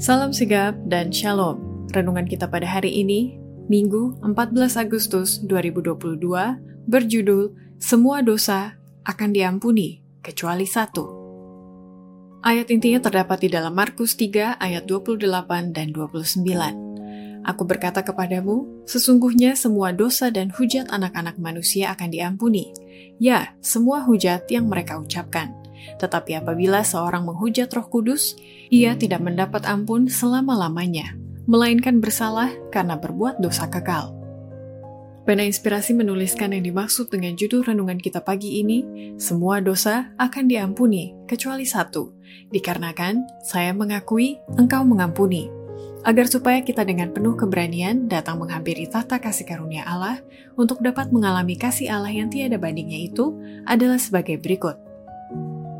Salam sigap dan shalom. Renungan kita pada hari ini, Minggu 14 Agustus 2022, berjudul Semua Dosa Akan Diampuni, kecuali satu. Ayat intinya terdapat di dalam Markus 3 ayat 28 dan 29. Aku berkata kepadamu, sesungguhnya semua dosa dan hujat anak-anak manusia akan diampuni. Ya, semua hujat yang mereka ucapkan tetapi apabila seorang menghujat Roh Kudus, ia tidak mendapat ampun selama-lamanya, melainkan bersalah karena berbuat dosa kekal. Pena Inspirasi menuliskan yang dimaksud dengan judul renungan kita pagi ini, semua dosa akan diampuni, kecuali satu, dikarenakan saya mengakui engkau mengampuni, agar supaya kita dengan penuh keberanian datang menghampiri tata kasih karunia Allah untuk dapat mengalami kasih Allah yang tiada bandingnya itu adalah sebagai berikut.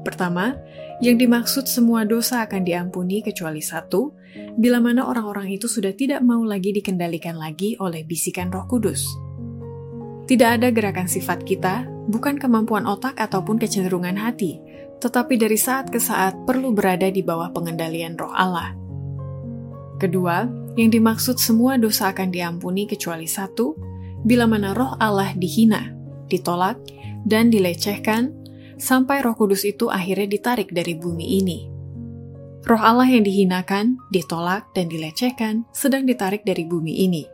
Pertama, yang dimaksud semua dosa akan diampuni kecuali satu, bila mana orang-orang itu sudah tidak mau lagi dikendalikan lagi oleh bisikan roh kudus. Tidak ada gerakan sifat kita, bukan kemampuan otak ataupun kecenderungan hati, tetapi dari saat ke saat perlu berada di bawah pengendalian roh Allah. Kedua, yang dimaksud semua dosa akan diampuni kecuali satu, bila mana roh Allah dihina, ditolak, dan dilecehkan sampai Roh Kudus itu akhirnya ditarik dari bumi ini. Roh Allah yang dihinakan, ditolak, dan dilecehkan sedang ditarik dari bumi ini.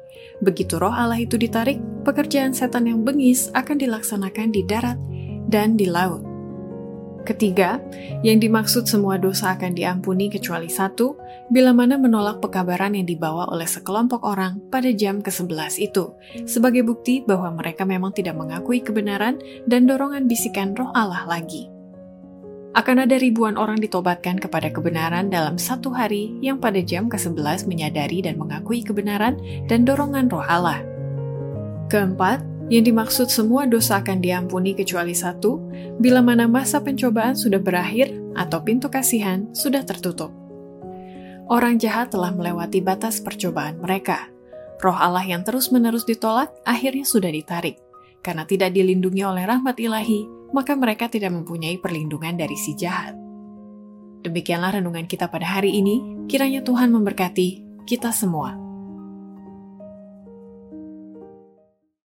Begitu roh Allah itu ditarik, pekerjaan setan yang bengis akan dilaksanakan di darat dan di laut. Ketiga, yang dimaksud semua dosa akan diampuni kecuali satu, bila mana menolak pekabaran yang dibawa oleh sekelompok orang pada jam ke-11 itu, sebagai bukti bahwa mereka memang tidak mengakui kebenaran dan dorongan bisikan roh Allah lagi. Akan ada ribuan orang ditobatkan kepada kebenaran dalam satu hari yang pada jam ke-11 menyadari dan mengakui kebenaran dan dorongan roh Allah. Keempat, yang dimaksud semua dosa akan diampuni kecuali satu, bila mana masa pencobaan sudah berakhir atau pintu kasihan sudah tertutup. Orang jahat telah melewati batas percobaan mereka. Roh Allah yang terus-menerus ditolak akhirnya sudah ditarik. Karena tidak dilindungi oleh rahmat ilahi, maka mereka tidak mempunyai perlindungan dari si jahat. Demikianlah renungan kita pada hari ini. Kiranya Tuhan memberkati kita semua.